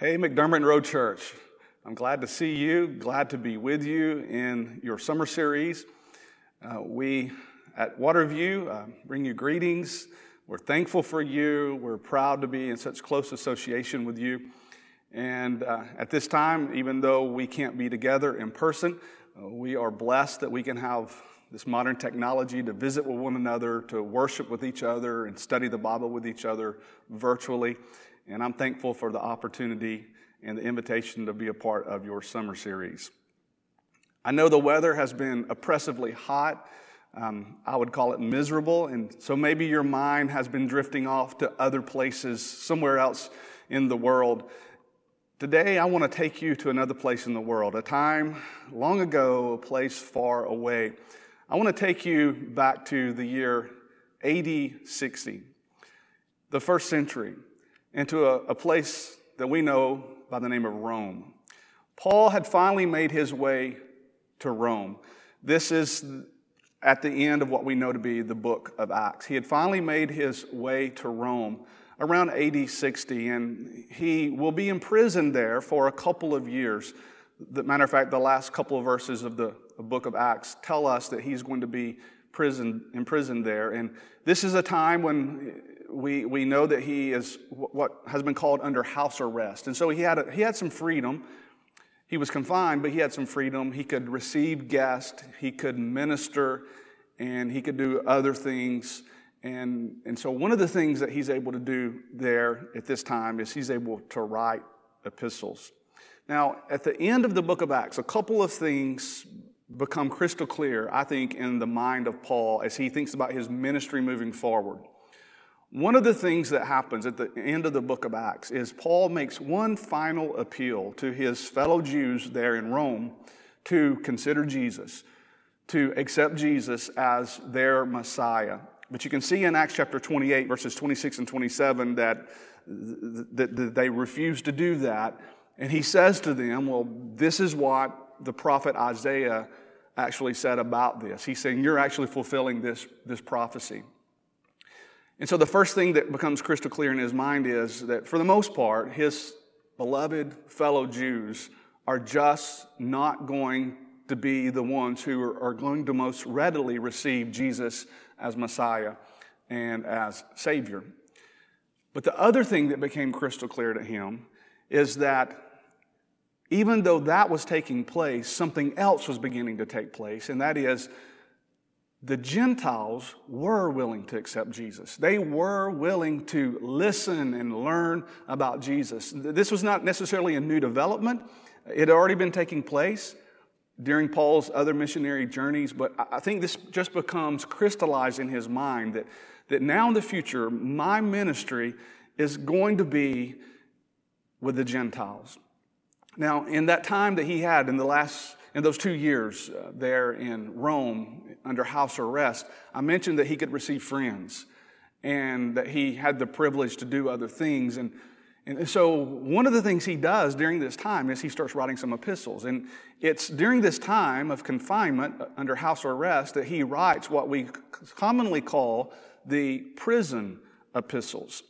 Hey, McDermott Road Church. I'm glad to see you, glad to be with you in your summer series. Uh, we at Waterview uh, bring you greetings. We're thankful for you. We're proud to be in such close association with you. And uh, at this time, even though we can't be together in person, uh, we are blessed that we can have this modern technology to visit with one another, to worship with each other, and study the Bible with each other virtually. And I'm thankful for the opportunity and the invitation to be a part of your summer series. I know the weather has been oppressively hot. Um, I would call it miserable. And so maybe your mind has been drifting off to other places, somewhere else in the world. Today, I want to take you to another place in the world, a time long ago, a place far away. I want to take you back to the year AD 60, the first century, into a, a place that we know by the name of Rome. Paul had finally made his way to Rome. This is at the end of what we know to be the book of Acts. He had finally made his way to Rome around AD 60, and he will be imprisoned there for a couple of years. The matter of fact, the last couple of verses of the book of Acts tell us that he's going to be prison, imprisoned there. And this is a time when we, we know that he is what has been called under house arrest. And so he had, a, he had some freedom. He was confined, but he had some freedom. He could receive guests, he could minister, and he could do other things. And, and so, one of the things that he's able to do there at this time is he's able to write epistles. Now, at the end of the book of Acts, a couple of things become crystal clear, I think, in the mind of Paul as he thinks about his ministry moving forward. One of the things that happens at the end of the book of Acts is Paul makes one final appeal to his fellow Jews there in Rome to consider Jesus, to accept Jesus as their Messiah. But you can see in Acts chapter 28, verses 26 and 27, that, that, they refuse to do that. And he says to them, Well, this is what the prophet Isaiah actually said about this. He's saying, You're actually fulfilling this, this prophecy. And so the first thing that becomes crystal clear in his mind is that for the most part, his beloved fellow Jews are just not going to be the ones who are, going to most readily receive Jesus as Messiah and as Savior. But the other thing that became crystal clear to him is that even though that was taking place, something else was beginning to take place, and that is the Gentiles were willing to accept Jesus. They were willing to listen and learn about Jesus. This was not necessarily a new development, it had already been taking place during Paul's other missionary journeys, but I think this just becomes crystallized in his mind that, that now in the future, my ministry is going to be with the Gentiles. Now, in that time that he had in the last, in those two years uh, there in Rome under house arrest, I mentioned that he could receive friends and that he had the privilege to do other things. And, and so, one of the things he does during this time is he starts writing some epistles. And it's during this time of confinement under house arrest that he writes what we commonly call the prison epistles.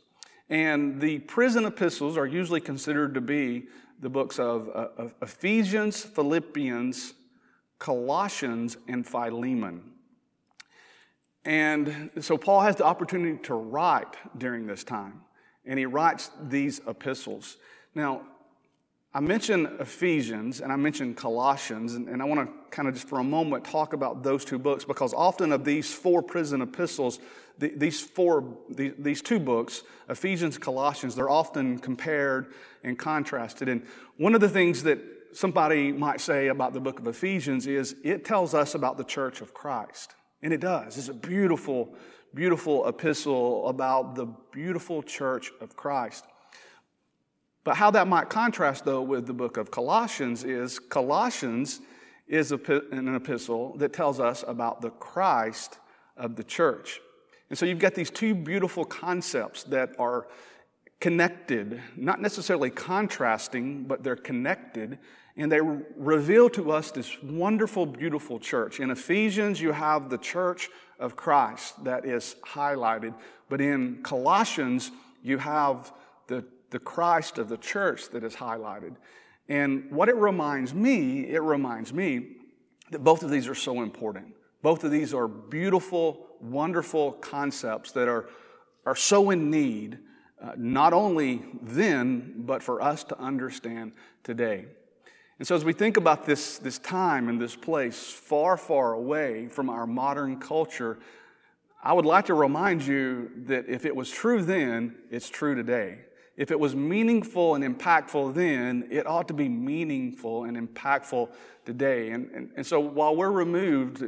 And the prison epistles are usually considered to be the books of, uh, of Ephesians, Philippians, Colossians, and Philemon. And so Paul has the opportunity to write during this time, and he writes these epistles. Now, I mentioned Ephesians and I mentioned Colossians, and, and I want to kind of just for a moment talk about those two books because often of these four prison epistles, the, these four, the, these two books, Ephesians, Colossians, they're often compared and contrasted. And one of the things that somebody might say about the book of Ephesians is it tells us about the church of Christ. And it does. It's a beautiful, beautiful epistle about the beautiful church of Christ. But how that might contrast, though, with the book of Colossians is Colossians is an epistle that tells us about the Christ of the church. And so you've got these two beautiful concepts that are connected, not necessarily contrasting, but they're connected, and they reveal to us this wonderful, beautiful church. In Ephesians, you have the church of Christ that is highlighted, but in Colossians, you have the the Christ of the church that is highlighted. And what it reminds me, it reminds me that both of these are so important. Both of these are beautiful, wonderful concepts that are, are so in need, uh, not only then, but for us to understand today. And so, as we think about this, this time and this place far, far away from our modern culture, I would like to remind you that if it was true then, it's true today. If it was meaningful and impactful then, it ought to be meaningful and impactful today. And, and, and so, while we're removed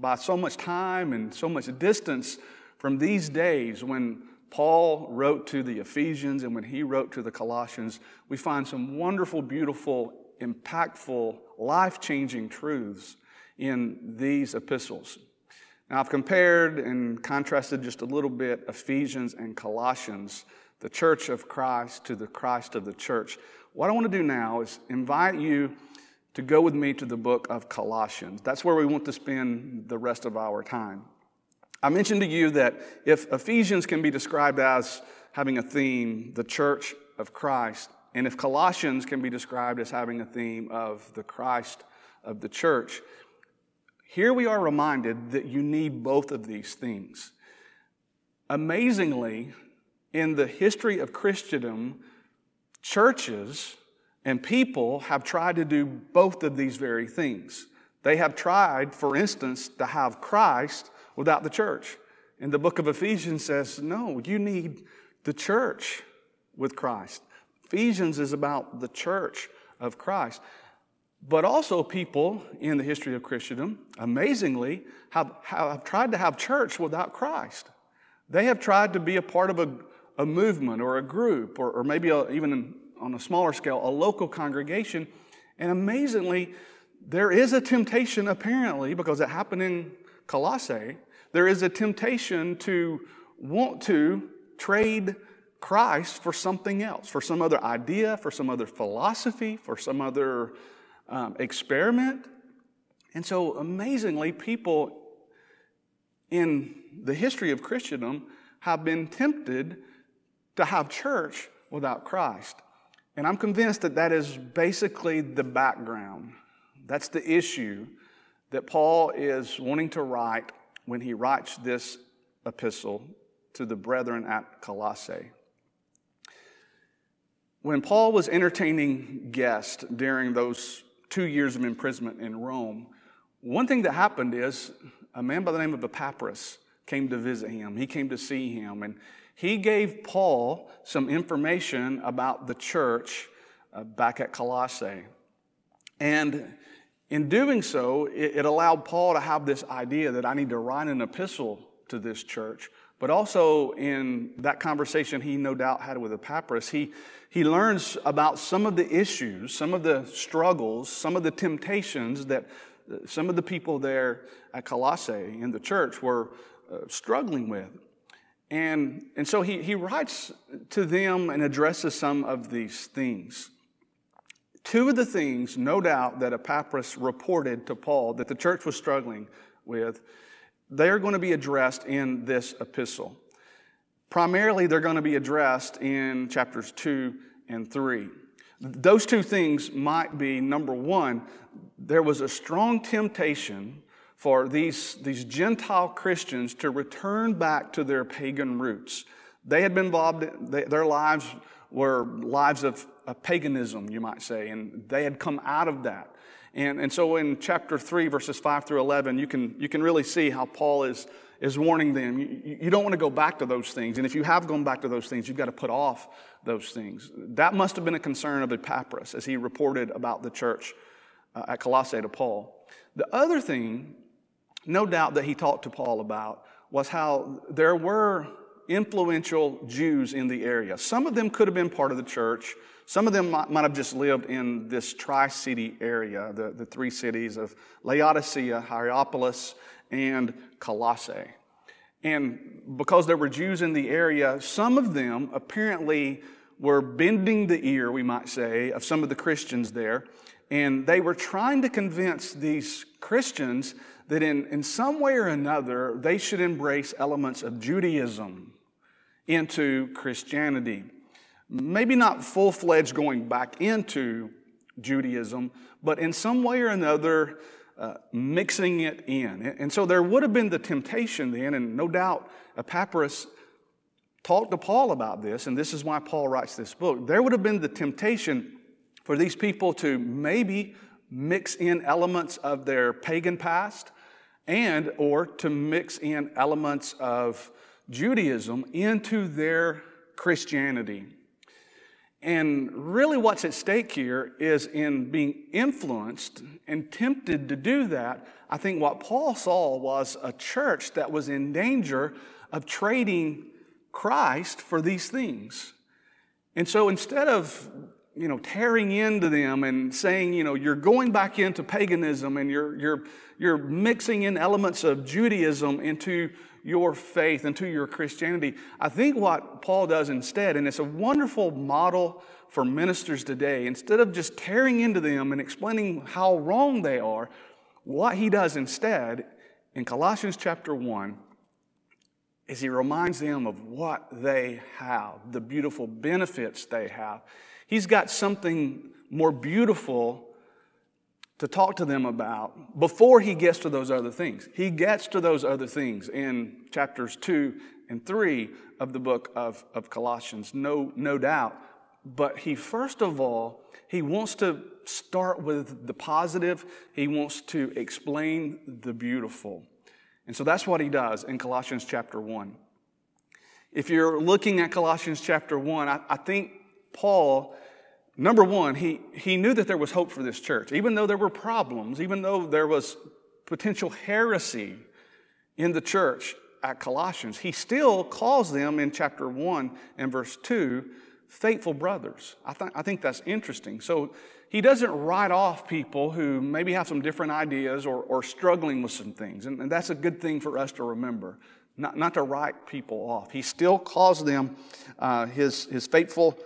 by so much time and so much distance from these days when Paul wrote to the Ephesians and when he wrote to the Colossians, we find some wonderful, beautiful impactful, life changing truths in these epistles. Now, I've compared and contrasted just a little bit Ephesians and Colossians, the church of Christ to the Christ of the church. What I want to do now is invite you to go with me to the book of Colossians. That's where we want to spend the rest of our time. I mentioned to you that if Ephesians can be described as having a theme, the church of Christ, and if Colossians can be described as having a theme of the Christ of the church, here we are reminded that you need both of these things. Amazingly, in the history of Christendom, churches and people have tried to do both of these very things. They have tried, for instance, to have Christ without the church. And the book of Ephesians says, no, you need the church with Christ. Ephesians is about the church of Christ. But also, people in the history of Christendom, amazingly, have, have tried to have church without Christ. They have tried to be a part of a, a movement or a group, or, or maybe a, even on a smaller scale, a local congregation. And amazingly, there is a temptation, apparently, because it happened in Colossae, there is a temptation to want to trade Christ for something else, for some other idea, for some other philosophy, for some other um, experiment. And so, amazingly, people in the history of Christendom have been tempted to have church without Christ. And I'm convinced that that is basically the background. That's the issue that Paul is wanting to write when he writes this epistle to the brethren at Colossae. When Paul was entertaining guests during those two years of imprisonment in Rome, one thing that happened is a man by the name of Epaphras came to visit him. He came to see him, and he gave Paul some information about the church uh, back at Colossae. And in doing so, it, it allowed Paul to have this idea that I need to write an epistle to this church. But also in that conversation he no doubt had with Epaphras, he he learns about some of the issues, some of the struggles, some of the temptations that some of the people there at Colossae in the church were uh, struggling with. And, and so he, he writes to them and addresses some of these things. Two of the things, no doubt, that Epaphras reported to Paul that the church was struggling with, they are going to be addressed in this epistle. Primarily, they're going to be addressed in chapters 2 and 3. Those two things might be number one, there was a strong temptation for these, these Gentile Christians to return back to their pagan roots. They had been involved, they, their lives were lives of, of paganism, you might say, and they had come out of that. And, and so in chapter 3, verses 5 through 11, you can, you can really see how Paul is is warning them you, you don't want to go back to those things. And if you have gone back to those things, you've got to put off those things. That must have been a concern of Epaphras as he reported about the church uh, at Colossae to Paul. The other thing, no doubt, that he talked to Paul about was how there were influential Jews in the area. Some of them could have been part of the church. Some of them might, might have just lived in this tri city area, the, the three cities of Laodicea, Hierapolis, and Colossae. And because there were Jews in the area, some of them apparently were bending the ear, we might say, of some of the Christians there. And they were trying to convince these Christians that in, in some way or another, they should embrace elements of Judaism into Christianity. Maybe not full fledged going back into Judaism, but in some way or another, uh, mixing it in. And so there would have been the temptation then, and no doubt Epaphras talked to Paul about this, and this is why Paul writes this book. There would have been the temptation for these people to maybe mix in elements of their pagan past and or to mix in elements of Judaism into their Christianity. And really, what's at stake here is in being influenced and tempted to do that. I think what Paul saw was a church that was in danger of trading Christ for these things. And so instead of you know, tearing into them and saying, you know, you're going back into paganism and you're, you're, you're mixing in elements of Judaism into your faith, into your Christianity. I think what Paul does instead, and it's a wonderful model for ministers today, instead of just tearing into them and explaining how wrong they are, what he does instead in Colossians chapter 1 is he reminds them of what they have, the beautiful benefits they have. He's got something more beautiful to talk to them about before he gets to those other things. He gets to those other things in chapters 2 and 3 of the book of, of Colossians, no, no doubt. But he, first of all, he wants to start with the positive, he wants to explain the beautiful. And so that's what he does in Colossians chapter 1. If you're looking at Colossians chapter 1, I, I think Paul, number one, he, he knew that there was hope for this church. Even though there were problems, even though there was potential heresy in the church at Colossians, he still calls them in chapter 1 and verse 2 faithful brothers. I, th- I think that's interesting. So he doesn't write off people who maybe have some different ideas or, or struggling with some things. And, and that's a good thing for us to remember not, not to write people off. He still calls them uh, his, his faithful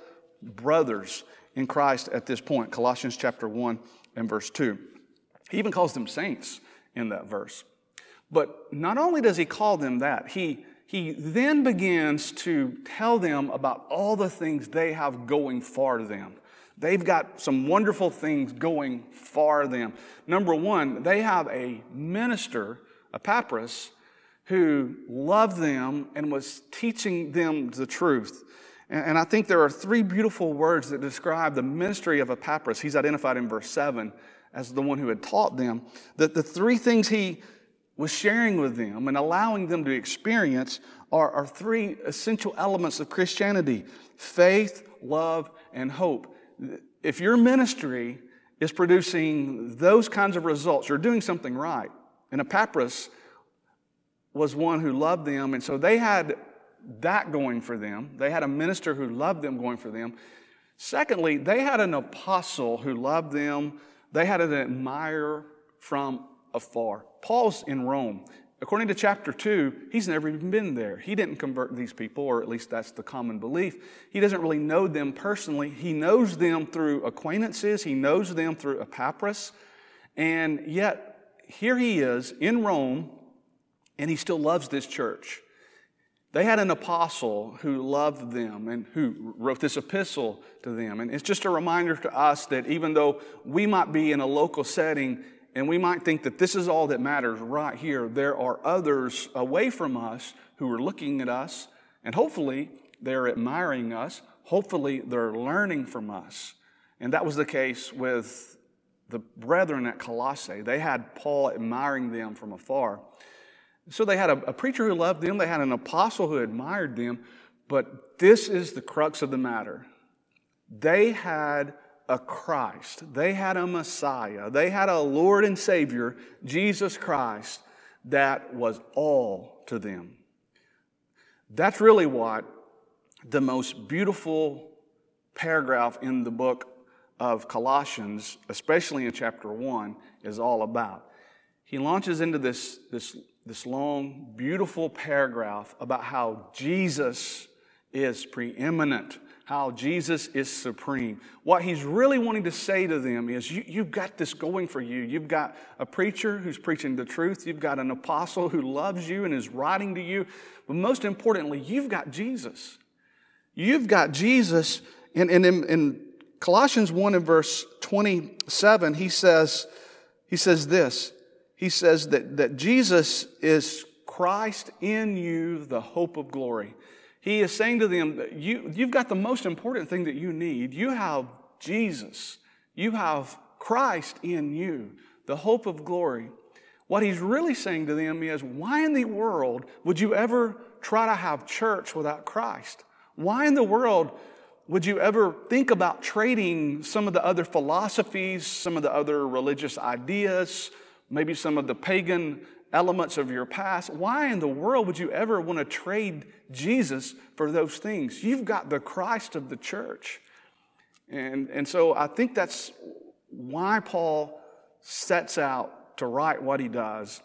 brothers in Christ at this point, Colossians chapter 1 and verse 2. He even calls them saints in that verse. But not only does he call them that, he, he then begins to tell them about all the things they have going for them. They've got some wonderful things going for them. Number one, they have a minister, Epaphras, who loved them and was teaching them the truth. And, I think there are three beautiful words that describe the ministry of Epaphras. He's identified in verse 7 as the one who had taught them. That the three things he was sharing with them and allowing them to experience are, are three essential elements of Christianity faith, love, and hope. If your ministry is producing those kinds of results, you're doing something right. And Epaphras was one who loved them, and so they had that going for them. They had a minister who loved them going for them. Secondly, they had an apostle who loved them. They had an admirer from afar. Paul's in Rome. According to chapter 2, he's never even been there. He didn't convert these people, or at least that's the common belief. He doesn't really know them personally. He knows them through acquaintances, he knows them through Epaphras. And yet, here he is in Rome, and he still loves this church. They had an apostle who loved them and who wrote this epistle to them. And it's just a reminder to us that even though we might be in a local setting and we might think that this is all that matters right here, there are others away from us who are looking at us and hopefully they're admiring us. Hopefully they're learning from us. And that was the case with the brethren at Colossae. They had Paul admiring them from afar. So they had a, a preacher who loved them, they had an apostle who admired them, but this is the crux of the matter. They had a Christ, they had a Messiah, they had a Lord and Savior, Jesus Christ, that was all to them. That's really what the most beautiful paragraph in the book of Colossians, especially in chapter 1, is all about. He launches into this, this this long, beautiful paragraph about how Jesus is preeminent, how Jesus is supreme. What he's really wanting to say to them is you, you've got this going for you. You've got a preacher who's preaching the truth, you've got an apostle who loves you and is writing to you, but most importantly, you've got Jesus. You've got Jesus, and, and in, in Colossians 1 and verse 27, he says, he says this. He says that, that Jesus is Christ in you, the hope of glory. He is saying to them, you, You've got the most important thing that you need. You have Jesus, you have Christ in you, the hope of glory. What he's really saying to them is, Why in the world would you ever try to have church without Christ? Why in the world would you ever think about trading some of the other philosophies, some of the other religious ideas, maybe some of the pagan elements of your past. Why in the world would you ever want to trade Jesus for those things? You've got the Christ of the church. And, and so I think that's why Paul sets out to write what he does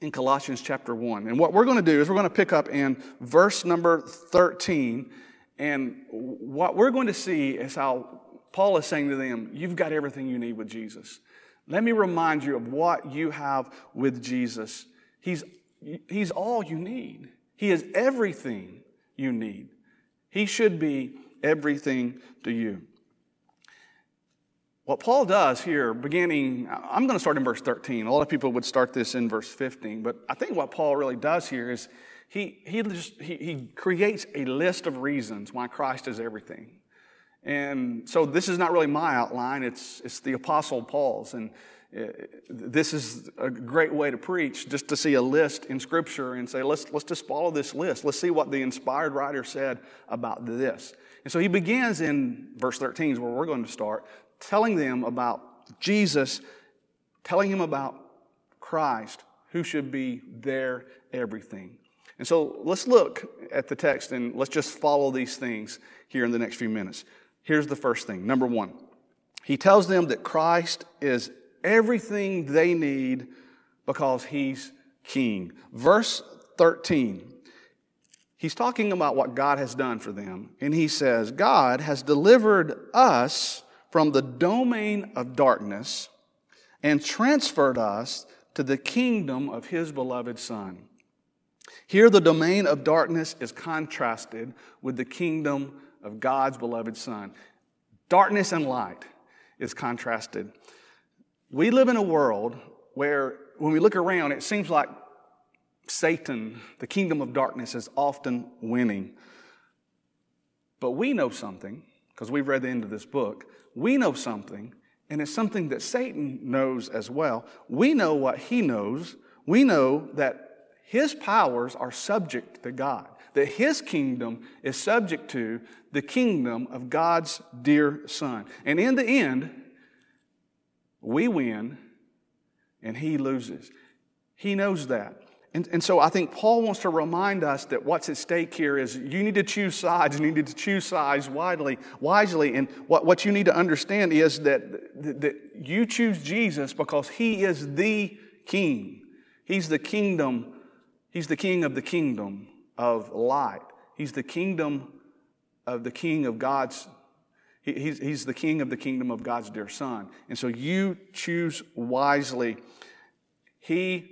in Colossians chapter 1. And what we're going to do is we're going to pick up in verse number 13. And what we're going to see is how Paul is saying to them, You've got everything you need with Jesus. Let me remind you of what you have with Jesus. He's, he's all you need. He is everything you need. He should be everything to you. What Paul does here, beginning, I'm going to start in verse 13. A lot of people would start this in verse 15, but I think what Paul really does here is he, he, just, he, he creates a list of reasons why Christ is everything. And so this is not really my outline, it's, it's the Apostle Paul's. And uh, this is a great way to preach, just to see a list in Scripture and say, let's, let's just follow this list. Let's see what the inspired writer said about this. And so he begins in verse 13, is where we're going to start, telling them about Jesus, telling him about Christ, who should be their everything. And so let's look at the text and let's just follow these things here in the next few minutes. Here's the first thing. Number one, he tells them that Christ is everything they need because he's king. Verse 13, he's talking about what God has done for them. And he says, God has delivered us from the domain of darkness and transferred us to the kingdom of his beloved Son. Here, the domain of darkness is contrasted with the kingdom of God's beloved Son. Darkness and light is contrasted. We live in a world where, when we look around, it seems like Satan, the kingdom of darkness, is often winning. But we know something, because we've read the end of this book. We know something, and it's something that Satan knows as well. We know what he knows. We know that his powers are subject to God that his kingdom is subject to the kingdom of God's dear Son. And in the end, we win and he loses. He knows that. And, and so I think Paul wants to remind us that what's at stake here is you need to choose sides. You need to choose sides widely, wisely. And what, what you need to understand is that, that you choose Jesus because he is the king. He's the kingdom. He's the king of the kingdom of light. He's the kingdom of the king of God's, he's, he's the king of the kingdom of God's dear son. And so you choose wisely. He,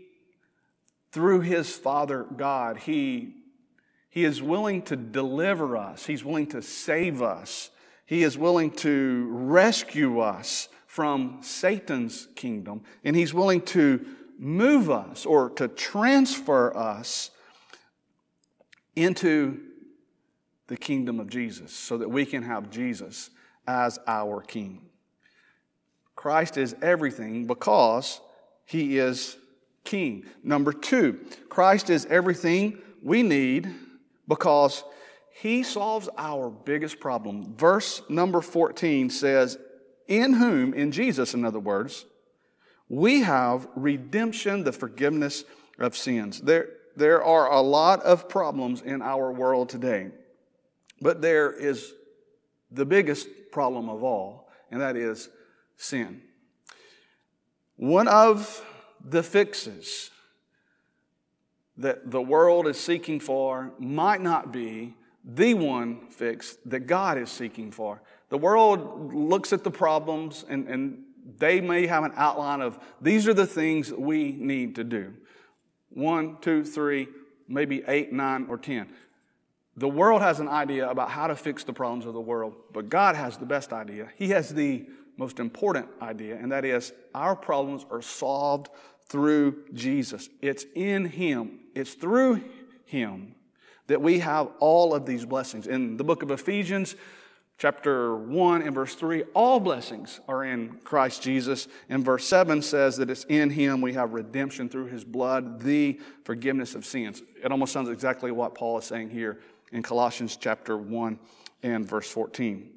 through his Father God, he, he is willing to deliver us. He's willing to save us. He is willing to rescue us from Satan's kingdom. And he's willing to move us or to transfer us into the kingdom of Jesus so that we can have Jesus as our King. Christ is everything because he is King. Number two, Christ is everything we need because he solves our biggest problem. Verse number 14 says, In whom, in Jesus, in other words, we have redemption, the forgiveness of sins. There, there are a lot of problems in our world today, but there is the biggest problem of all, and that is sin. One of the fixes that the world is seeking for might not be the one fix that God is seeking for. The world looks at the problems and, and they may have an outline of these are the things we need to do. One, two, three, maybe eight, nine, or ten. The world has an idea about how to fix the problems of the world, but God has the best idea. He has the most important idea, and that is our problems are solved through Jesus. It's in Him, it's through Him that we have all of these blessings. In the book of Ephesians, chapter 1 and verse 3, all blessings are in Christ Jesus. And verse 7 says that it's in Him we have redemption through His blood, the forgiveness of sins. It almost sounds exactly what Paul is saying here in Colossians chapter 1 and verse 14.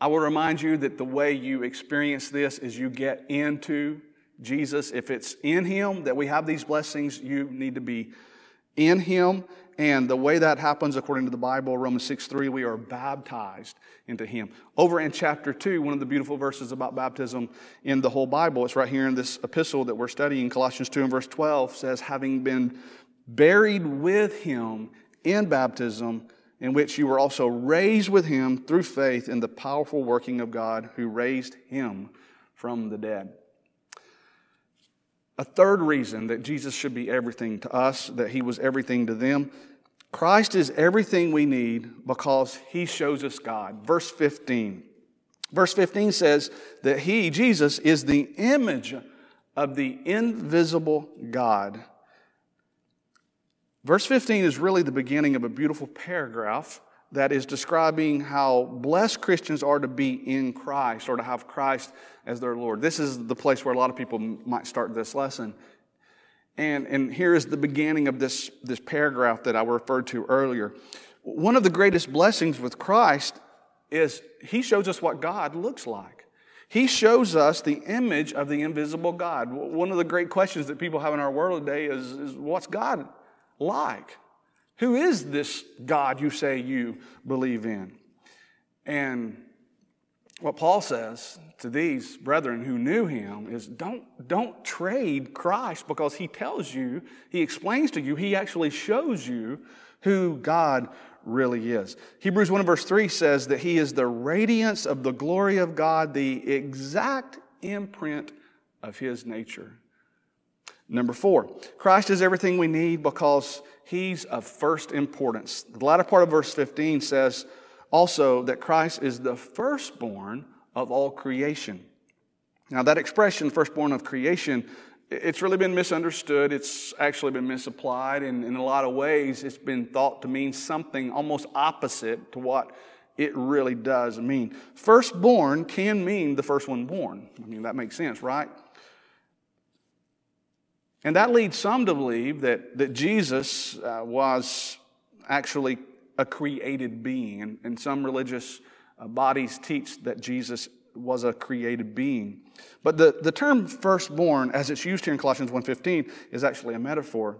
I will remind you that the way you experience this is you get into Jesus. If it's in Him that we have these blessings, you need to be in Him. And the way that happens, according to the Bible, Romans 6 3, we are baptized into Him. Over in chapter 2, one of the beautiful verses about baptism in the whole Bible, it's right here in this epistle that we're studying, Colossians 2 and verse 12, says, Having been buried with Him in baptism, in which you were also raised with him through faith in the powerful working of God who raised him from the dead. A third reason that Jesus should be everything to us, that he was everything to them, Christ is everything we need because he shows us God. Verse 15. Verse 15 says that he, Jesus, is the image of the invisible God Verse 15 is really the beginning of a beautiful paragraph that is describing how blessed Christians are to be in Christ or to have Christ as their Lord. This is the place where a lot of people might start this lesson. And, and here is the beginning of this, this paragraph that I referred to earlier. One of the greatest blessings with Christ is he shows us what God looks like. He shows us the image of the invisible God. One of the great questions that people have in our world today is, is what's God like? Who is this God you say you believe in? And what Paul says to these brethren who knew him is don't, don't trade Christ because he tells you, he explains to you, he actually shows you who God really is. Hebrews 1 verse 3 says that he is the radiance of the glory of God, the exact imprint of his nature. Number four, Christ is everything we need because he's of first importance. The latter part of verse 15 says also that Christ is the firstborn of all creation. Now, that expression, firstborn of creation, it's really been misunderstood. It's actually been misapplied. And in a lot of ways, it's been thought to mean something almost opposite to what it really does mean. Firstborn can mean the first one born. I mean, that makes sense, right? And that leads some to believe that, that Jesus uh, was actually a created being. And, and some religious uh, bodies teach that Jesus was a created being. But the, the term firstborn, as it's used here in Colossians 1.15, is actually a metaphor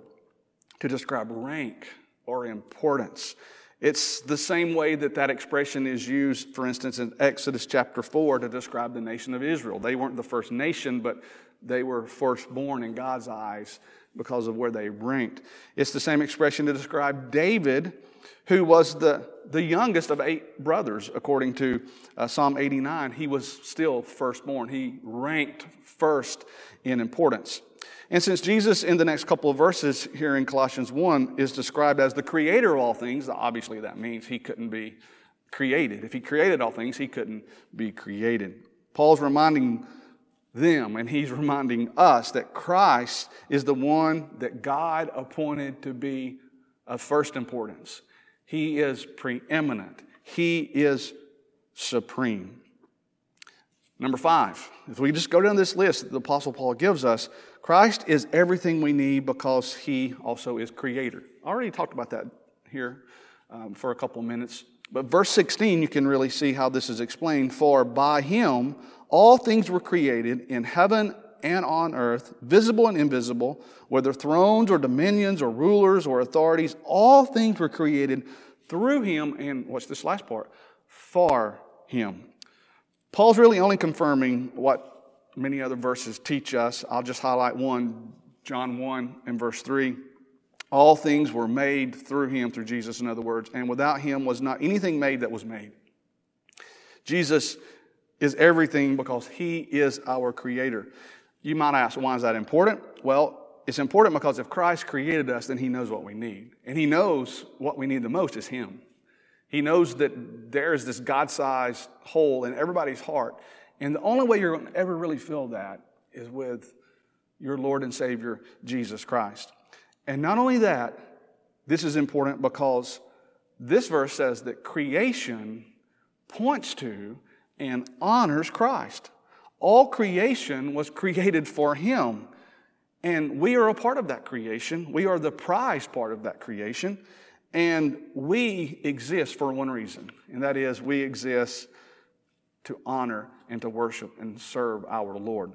to describe rank or importance. It's the same way that that expression is used, for instance, in Exodus chapter 4 to describe the nation of Israel. They weren't the first nation, but they were firstborn in God's eyes because of where they ranked. It's the same expression to describe David, who was the, the youngest of eight brothers, according to uh, Psalm 89. He was still firstborn. He ranked first in importance. And since Jesus, in the next couple of verses here in Colossians 1, is described as the creator of all things, obviously that means he couldn't be created. If he created all things, he couldn't be created. Paul's reminding them, and he's reminding us that Christ is the one that God appointed to be of first importance. He is preeminent, He is supreme. Number five, if we just go down this list that the Apostle Paul gives us, Christ is everything we need because He also is Creator. I already talked about that here um, for a couple minutes. But verse 16, you can really see how this is explained. For by Him all things were created in heaven and on earth, visible and invisible, whether thrones or dominions or rulers or authorities, all things were created through him and what's this last part? For him. Paul's really only confirming what many other verses teach us. I'll just highlight one, John 1 and verse 3. All things were made through him, through Jesus, in other words, and without him was not anything made that was made. Jesus is everything because He is our Creator. You might ask, why is that important? Well, it's important because if Christ created us, then he knows what we need. And he knows what we need the most is him. He knows that there's this God sized hole in everybody's heart. And the only way you're going to ever really fill that is with your Lord and Savior, Jesus Christ. And not only that, this is important because this verse says that creation points to and honors Christ. All creation was created for Him. And we are a part of that creation. We are the prize part of that creation. And we exist for one reason, and that is we exist to honor and to worship and serve our Lord.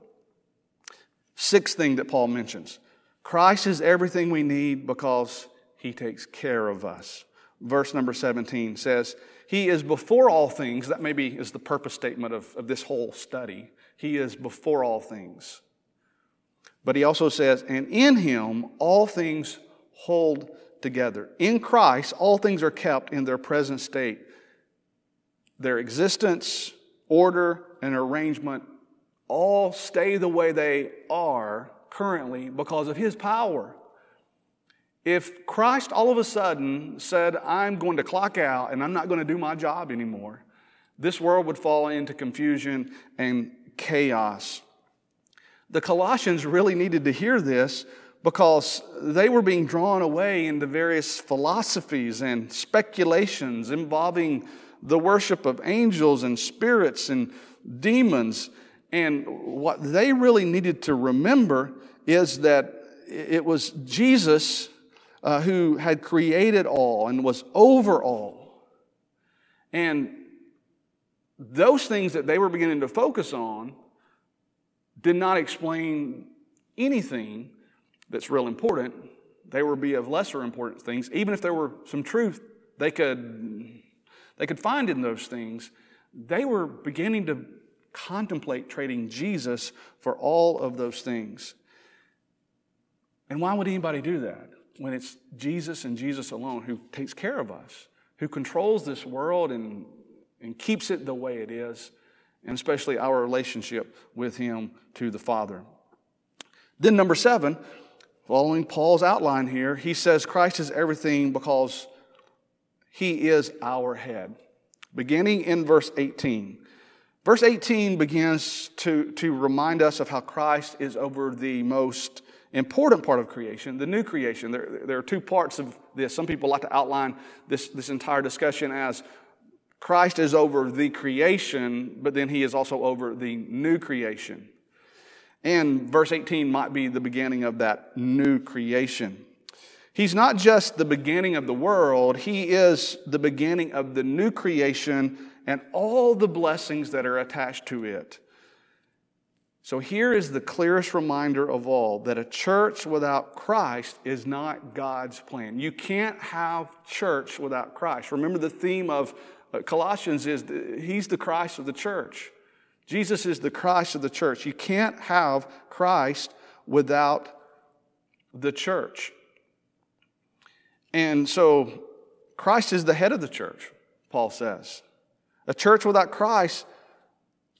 Sixth thing that Paul mentions Christ is everything we need because he takes care of us. Verse number 17 says, He is before all things. That maybe is the purpose statement of, of this whole study. He is before all things. But he also says, and in him all things hold together. In Christ, all things are kept in their present state. Their existence, order, and arrangement all stay the way they are currently because of his power. If Christ all of a sudden said, I'm going to clock out and I'm not going to do my job anymore, this world would fall into confusion and chaos. The Colossians really needed to hear this because they were being drawn away into various philosophies and speculations involving the worship of angels and spirits and demons. And what they really needed to remember is that it was Jesus uh, who had created all and was over all. And those things that they were beginning to focus on did not explain anything that's real important. They would be of lesser important things, even if there were some truth they could, they could find in those things. They were beginning to contemplate trading Jesus for all of those things. And why would anybody do that when it's Jesus and Jesus alone who takes care of us, who controls this world and, and keeps it the way it is? and especially our relationship with Him to the Father. Then, number seven, following Paul's outline here, he says Christ is everything because He is our head. Beginning in verse 18. Verse 18 begins to, to remind us of how Christ is over the most important part of creation, the new creation. There, there are two parts of this. Some people like to outline this, this entire discussion as Christ is over the creation, but then he is also over the new creation. And verse 18 might be the beginning of that new creation. He's not just the beginning of the world, he is the beginning of the new creation and all the blessings that are attached to it. So here is the clearest reminder of all that a church without Christ is not God's plan. You can't have church without Christ. Remember the theme of uh, Colossians is he's the Christ of the church. Jesus is the Christ of the church. You can't have Christ without the church. And so Christ is the head of the church, Paul says. A church without Christ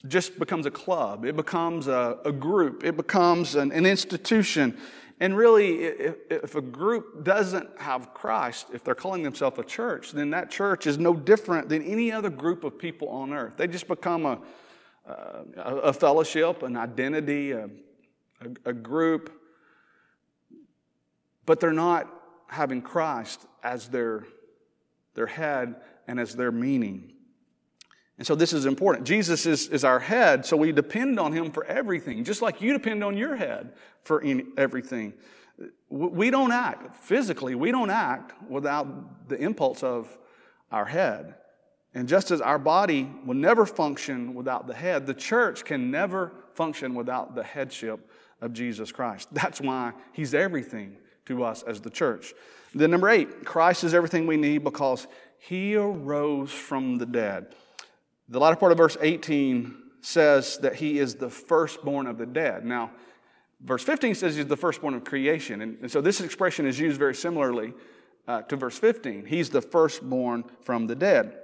just becomes a club, it becomes a, a group, it becomes an, an institution. And really, if, if, a group doesn't have Christ, if they're calling themselves a church, then that church is no different than any other group of people on earth. They just become a, a, a fellowship, an identity, a, a group, but they're not having Christ as their, their head and as their meaning. And so this is important. Jesus is, is our head, so we depend on him for everything, just like you depend on your head for everything. We don't act physically, we don't act without the impulse of our head. And just as our body will never function without the head, the church can never function without the headship of Jesus Christ. That's why he's everything to us as the church. Then, number eight, Christ is everything we need because he arose from the dead. The latter part of verse 18 says that he is the firstborn of the dead. Now, verse 15 says he's the firstborn of creation. And, and so this expression is used very similarly uh, to verse 15. He's the firstborn from the dead.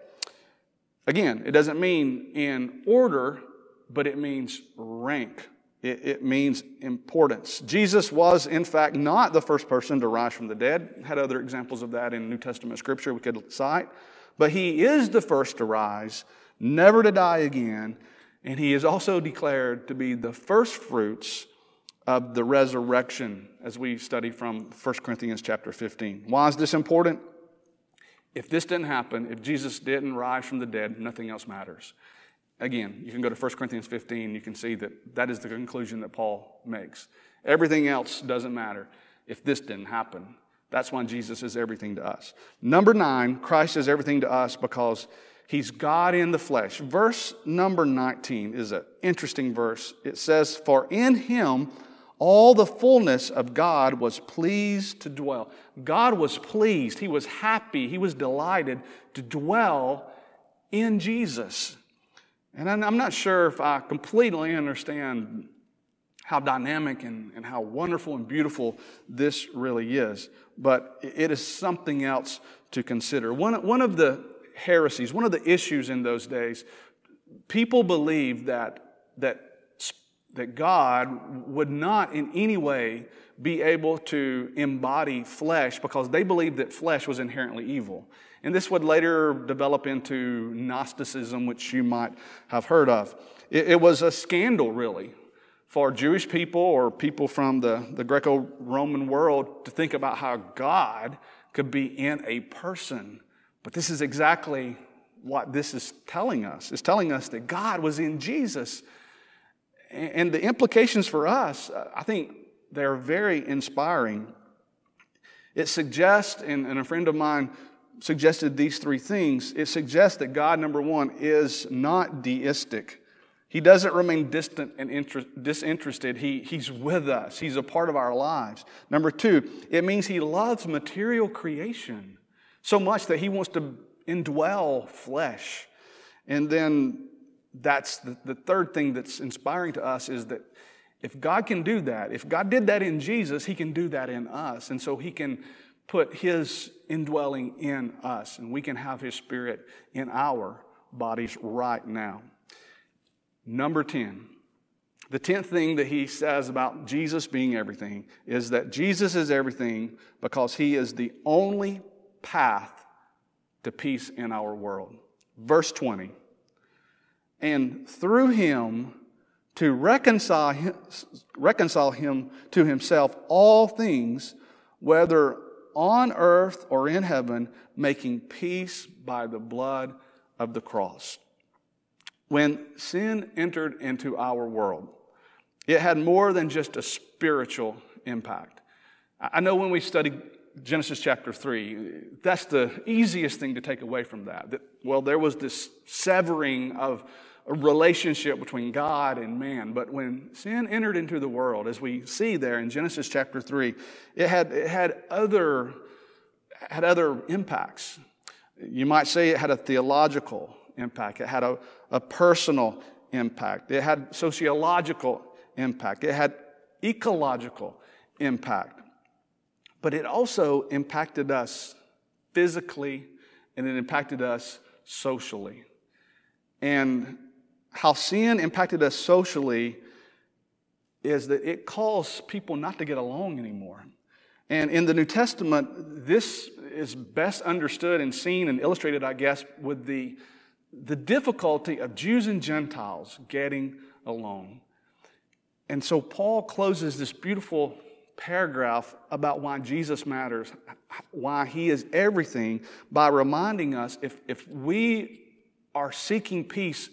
Again, it doesn't mean in order, but it means rank. It, it, means importance. Jesus was, in fact, not the first person to rise from the dead. Had other examples of that in New Testament scripture we could cite. But he is the first to rise, never to die again, and he is also declared to be the first fruits of the resurrection as we study from 1 Corinthians chapter 15. Why is this important? If this didn't happen, if Jesus didn't rise from the dead, nothing else matters. Again, you can go to 1 Corinthians 15, you can see that that is the conclusion that Paul makes. Everything else doesn't matter if this didn't happen. That's why Jesus is everything to us. Number nine, Christ is everything to us because he's God in the flesh. Verse number 19 is an interesting verse. It says, For in him all the fullness of God was pleased to dwell. God was pleased. He was happy. He was delighted to dwell in Jesus. And I'm not sure if I completely understand how dynamic and, and how wonderful and beautiful this really is, but it is something else to consider. One, one of the heresies, one of the issues in those days, people believed that, that, that God would not in any way be able to embody flesh because they believed that flesh was inherently evil. And this would later develop into Gnosticism, which you might have heard of. It, it was a scandal, really, for Jewish people or people from the, the Greco Roman world to think about how God could be in a person. But this is exactly what this is telling us. It's telling us that God was in Jesus. And the implications for us, uh, I think they're very inspiring. It suggests, and, a friend of mine suggested these three things. It suggests that God, number one, is not deistic. He doesn't remain distant and inter- disinterested. He, he's with us, He's a part of our lives. Number two, it means He loves material creation so much that He wants to indwell flesh. And then that's the, the third thing that's inspiring to us is that if God can do that, if God did that in Jesus, He can do that in us. And so He can put His indwelling in us, and we can have His Spirit in our bodies right now. Number 10. The tenth thing that he says about Jesus being everything is that Jesus is everything because he is the only path to peace in our world. Verse 20. And through him, to reconcile reconcile him to himself all things, whether on earth or in heaven, making peace by the blood of the cross. When sin entered into our world, it had more than just a spiritual impact. I know when we study Genesis chapter 3, that's the easiest thing to take away from that. That, well, there was this severing of a relationship between God and man. But when sin entered into the world, as we see there in Genesis chapter 3, it had, it had, other, had other impacts. You might say it had a theological impact, it had a, a personal impact, it had sociological impact, it had ecological impact. But it also impacted us physically and it impacted us socially. And how sin impacted us socially is that it caused people not to get along anymore. And in the New Testament, this is best understood and seen and illustrated, I guess, with the, the difficulty of Jews and Gentiles getting along. And so Paul closes this beautiful paragraph about why Jesus matters, why he is everything, by reminding us if, if we are seeking peace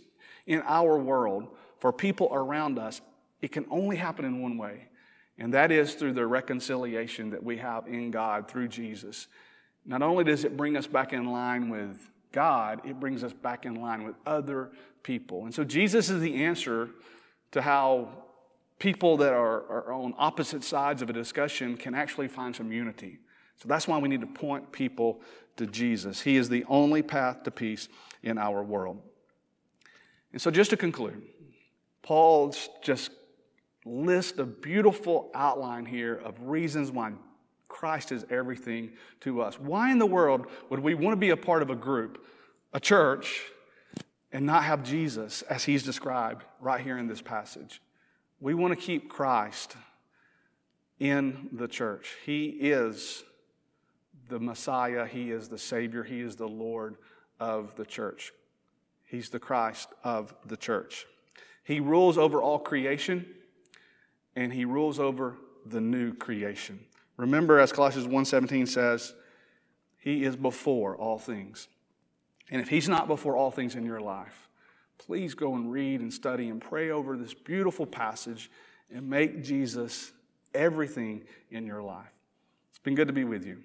in our world for people around us, it can only happen in one way, and that is through the reconciliation that we have in God through Jesus. Not only does it bring us back in line with God, it brings us back in line with other people. And so Jesus is the answer to how people that are, are on opposite sides of a discussion can actually find some unity. So that's why we need to point people to Jesus. He is the only path to peace in our world. And so, just to conclude, Paul's just list a beautiful outline here of reasons why Christ is everything to us. Why in the world would we want to be a part of a group, a church, and not have Jesus as he's described right here in this passage? We want to keep Christ in the church. He is the Messiah, He is the Savior, He is the Lord of the church. He's the Christ of the church. He rules over all creation and he rules over the new creation. Remember as Colossians 1:17 says, he is before all things. And if he's not before all things in your life, please go and read and study and pray over this beautiful passage and make Jesus everything in your life. It's been good to be with you.